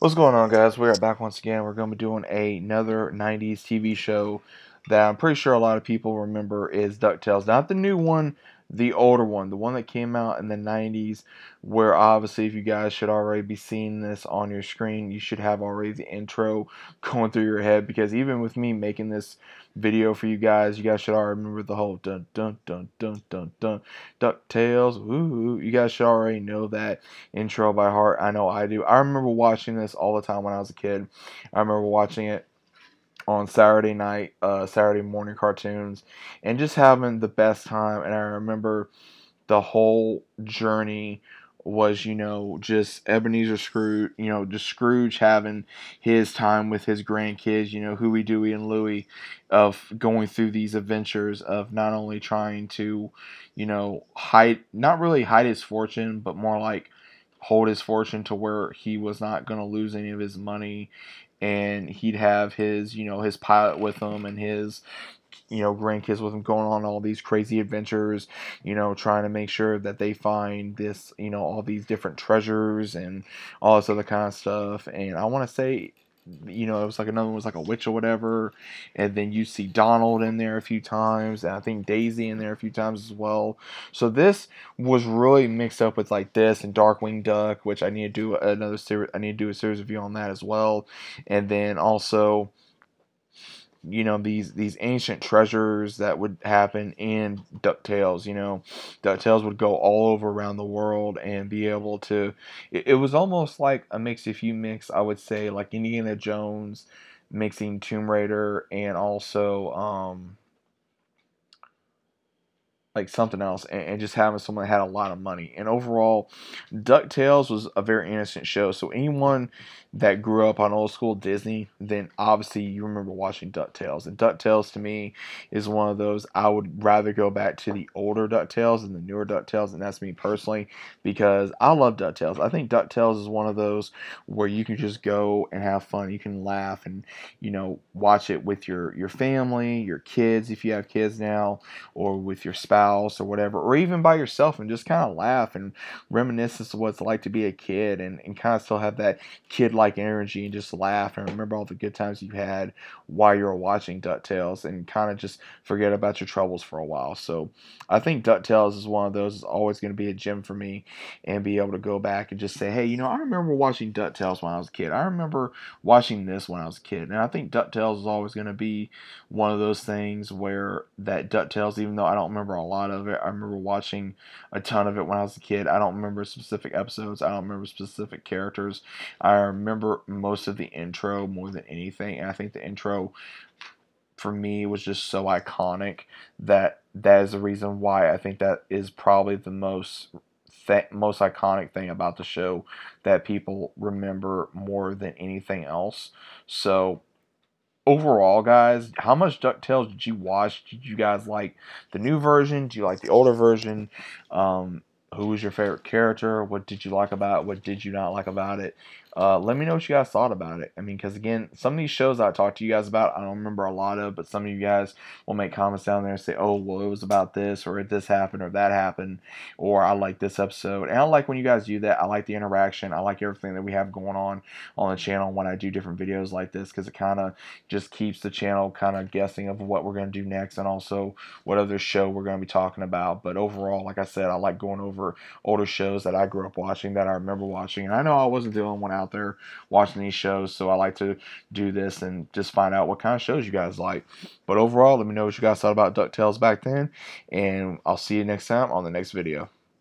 What's going on, guys? We are back once again. We're going to be doing another 90s TV show that I'm pretty sure a lot of people remember is DuckTales. Not the new one, the older one, the one that came out in the 90s, where obviously, if you guys should already be seeing this on your screen, you should have already the intro going through your head. Because even with me making this video for you guys, you guys should already remember the whole dun dun dun dun dun dun DuckTales. Ooh, you guys should already know that intro by heart. I know I do. I remember watching this all the time when I was a kid. I remember watching it on Saturday night, uh, Saturday morning cartoons, and just having the best time. And I remember the whole journey was, you know, just Ebenezer Scrooge, you know, just Scrooge having his time with his grandkids, you know, Huey, Dewey, and Louie, of going through these adventures of not only trying to, you know, hide, not really hide his fortune, but more like hold his fortune to where he was not going to lose any of his money and he'd have his you know his pilot with him and his you know grandkids with him going on all these crazy adventures you know trying to make sure that they find this you know all these different treasures and all this other kind of stuff. And i want to say you know, it was like another one was like a witch or whatever, and then you see Donald in there a few times, and I think Daisy in there a few times as well. So this was really mixed up with like this and Darkwing Duck, which I need to do another series. I need to do a series review on that as well, and then also you know these these ancient treasures that would happen in Ducktales. You know, Ducktales would go all over around the world and be able to. It, it was almost like a mix. If you mix, I would say like Indiana Jones mixing Tomb Raider and also um, like something else and, and, just having someone that had a lot of money. And overall, DuckTales was a very innocent show. So anyone that grew up on old school Disney, then obviously you remember watching DuckTales. And DuckTales to me is one of those I would rather go back to the older DuckTales and the newer DuckTales, and that's me personally because I love DuckTales. I think DuckTales is one of those where you can just go and have fun. You can laugh and you know watch it with your your family, your kids if you have kids now, or with your spouse or whatever, or even by yourself and just kind of laugh and reminisce to what it's like to be a kid and, and kind of still have that kid like energy and just laugh and remember all the good times you had while you were watching DuckTales and kind of just forget about your troubles for a while. So I think DuckTales is one of those is always going to be a gem for me and be able to go back and just say, hey, you know, I remember watching DuckTales when I was a kid. I remember watching this when I was a kid. And I think DuckTales is always going to be one of those things where that DuckTales, even though I don't remember a lot of it, I remember watching a ton of it when I was a kid. I don't remember specific episodes. I don't remember specific characters. I remember most of the intro more than anything. And I think the intro for me was just so iconic that that is the reason why I think that is probably the most th- most iconic thing about the show that people remember more than anything else. So overall, guys, how much DuckTales did you watch? Did you guys like the new version? Do you like the older version? Um, who was your favorite character? What did you like about it? What did you not like about it? Uh, let me know what you guys thought about it. I mean, because again, some of these shows I talked to you guys about, I don't remember a lot of, but some of you guys will make comments down there and say, oh, well, it was about this, or if this happened, or that happened, or I like this episode. And I like when you guys do that. I like the interaction. I like everything that we have going on on the channel when I do different videos like this, because it kind of just keeps the channel kind of guessing of what we're going to do next and also what other show we're going to be talking about. But overall, like I said, I like going over older shows that I grew up watching, that I remember watching. And I know I wasn't the only one out out there watching these shows. So I like to do this and just find out what kind of shows you guys like. But overall, let me know what you guys thought about DuckTales back then. And I'll see you next time on the next video.